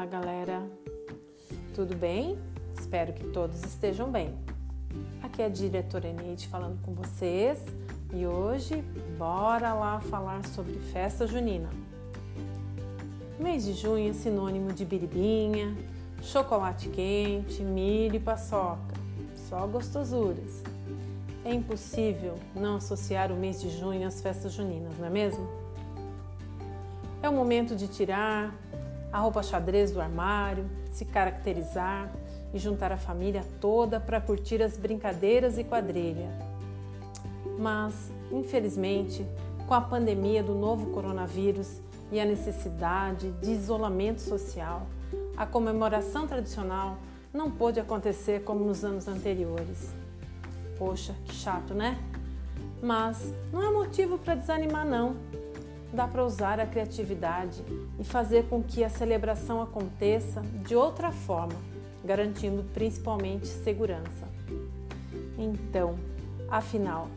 Olá, galera. Tudo bem? Espero que todos estejam bem. Aqui é a diretora Eneide falando com vocês e hoje bora lá falar sobre festa junina. Mês de junho é sinônimo de biribinha, chocolate quente, milho e paçoca. Só gostosuras. É impossível não associar o mês de junho às festas juninas, não é mesmo? É o momento de tirar a roupa xadrez do armário, se caracterizar e juntar a família toda para curtir as brincadeiras e quadrilha. Mas, infelizmente, com a pandemia do novo coronavírus e a necessidade de isolamento social, a comemoração tradicional não pôde acontecer como nos anos anteriores. Poxa, que chato, né? Mas não é motivo para desanimar, não. Dá para usar a criatividade e fazer com que a celebração aconteça de outra forma, garantindo principalmente segurança. Então, afinal,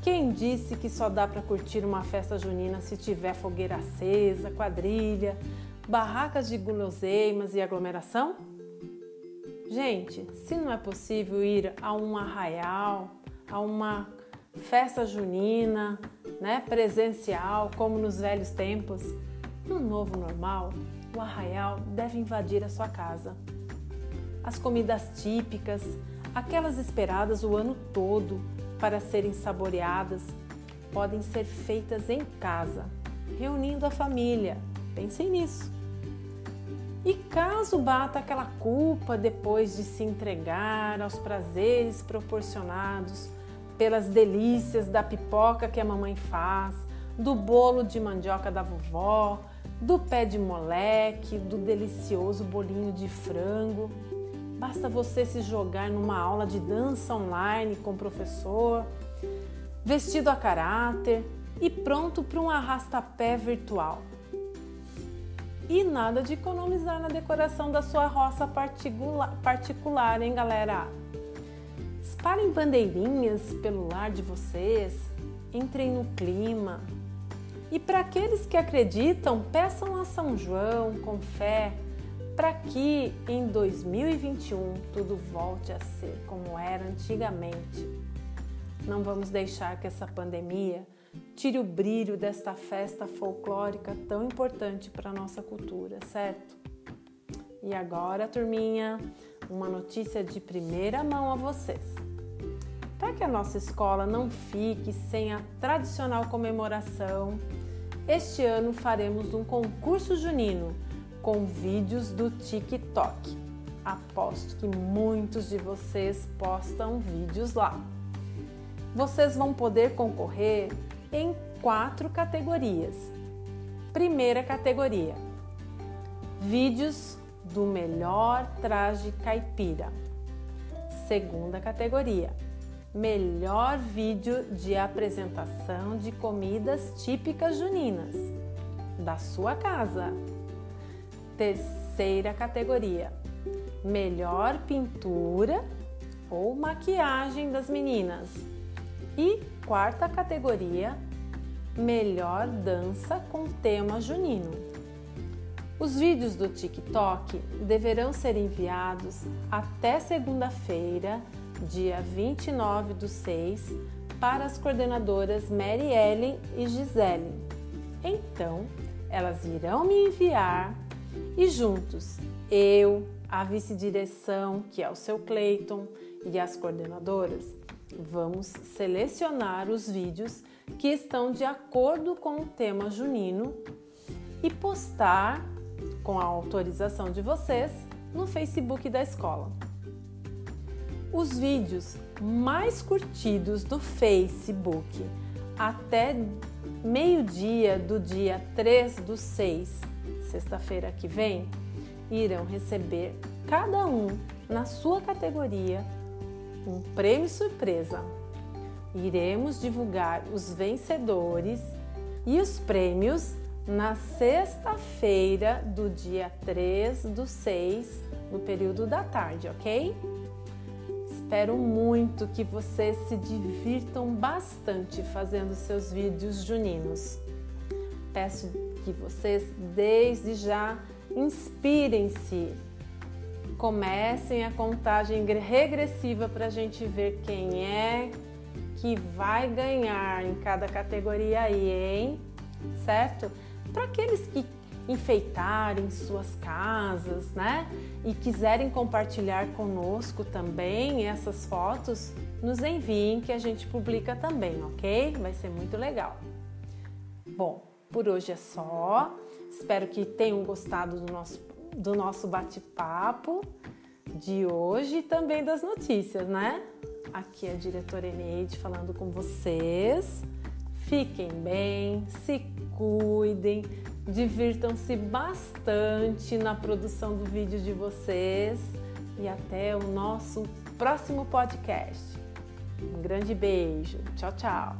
quem disse que só dá para curtir uma festa junina se tiver fogueira acesa, quadrilha, barracas de guloseimas e aglomeração? Gente, se não é possível ir a um arraial, a uma festa junina, né, presencial, como nos velhos tempos, no novo normal, o arraial deve invadir a sua casa. As comidas típicas, aquelas esperadas o ano todo para serem saboreadas, podem ser feitas em casa, reunindo a família. Pensem nisso. E caso bata aquela culpa depois de se entregar aos prazeres proporcionados pelas delícias da pipoca que a mamãe faz, do bolo de mandioca da vovó, do pé de moleque, do delicioso bolinho de frango. Basta você se jogar numa aula de dança online com o professor, vestido a caráter e pronto para um arrastapé virtual. E nada de economizar na decoração da sua roça particular, particular hein, galera? Espalhem bandeirinhas pelo lar de vocês, entrem no clima. E para aqueles que acreditam, peçam a São João com fé para que em 2021 tudo volte a ser como era antigamente. Não vamos deixar que essa pandemia tire o brilho desta festa folclórica tão importante para a nossa cultura, certo? E agora, turminha, uma notícia de primeira mão a vocês. Para que a nossa escola não fique sem a tradicional comemoração, este ano faremos um concurso junino com vídeos do TikTok. Aposto que muitos de vocês postam vídeos lá. Vocês vão poder concorrer em quatro categorias. Primeira categoria: vídeos do melhor traje caipira. Segunda categoria: melhor vídeo de apresentação de comidas típicas juninas da sua casa. Terceira categoria: melhor pintura ou maquiagem das meninas. E quarta categoria, melhor dança com tema junino. Os vídeos do TikTok deverão ser enviados até segunda-feira, dia 29 do 6, para as coordenadoras Mary Ellen e Gisele. Então, elas irão me enviar e juntos, eu, a vice-direção, que é o seu Clayton, e as coordenadoras, Vamos selecionar os vídeos que estão de acordo com o tema junino e postar, com a autorização de vocês, no Facebook da escola. Os vídeos mais curtidos do Facebook até meio-dia do dia 3 do 6, sexta-feira que vem, irão receber cada um na sua categoria um prêmio surpresa. Iremos divulgar os vencedores e os prêmios na sexta-feira do dia 3 do 6, no período da tarde, ok? Espero muito que vocês se divirtam bastante fazendo seus vídeos juninos. Peço que vocês, desde já, Inspirem-se. Comecem a contagem regressiva para a gente ver quem é que vai ganhar em cada categoria aí, hein? Certo? Para aqueles que enfeitarem suas casas, né? E quiserem compartilhar conosco também essas fotos, nos enviem que a gente publica também, ok? Vai ser muito legal. Bom, por hoje é só. Espero que tenham gostado do nosso, do nosso bate-papo de hoje e também das notícias, né? Aqui é a diretora Eneide falando com vocês. Fiquem bem, se cuidem, divirtam-se bastante na produção do vídeo de vocês e até o nosso próximo podcast. Um grande beijo. Tchau, tchau.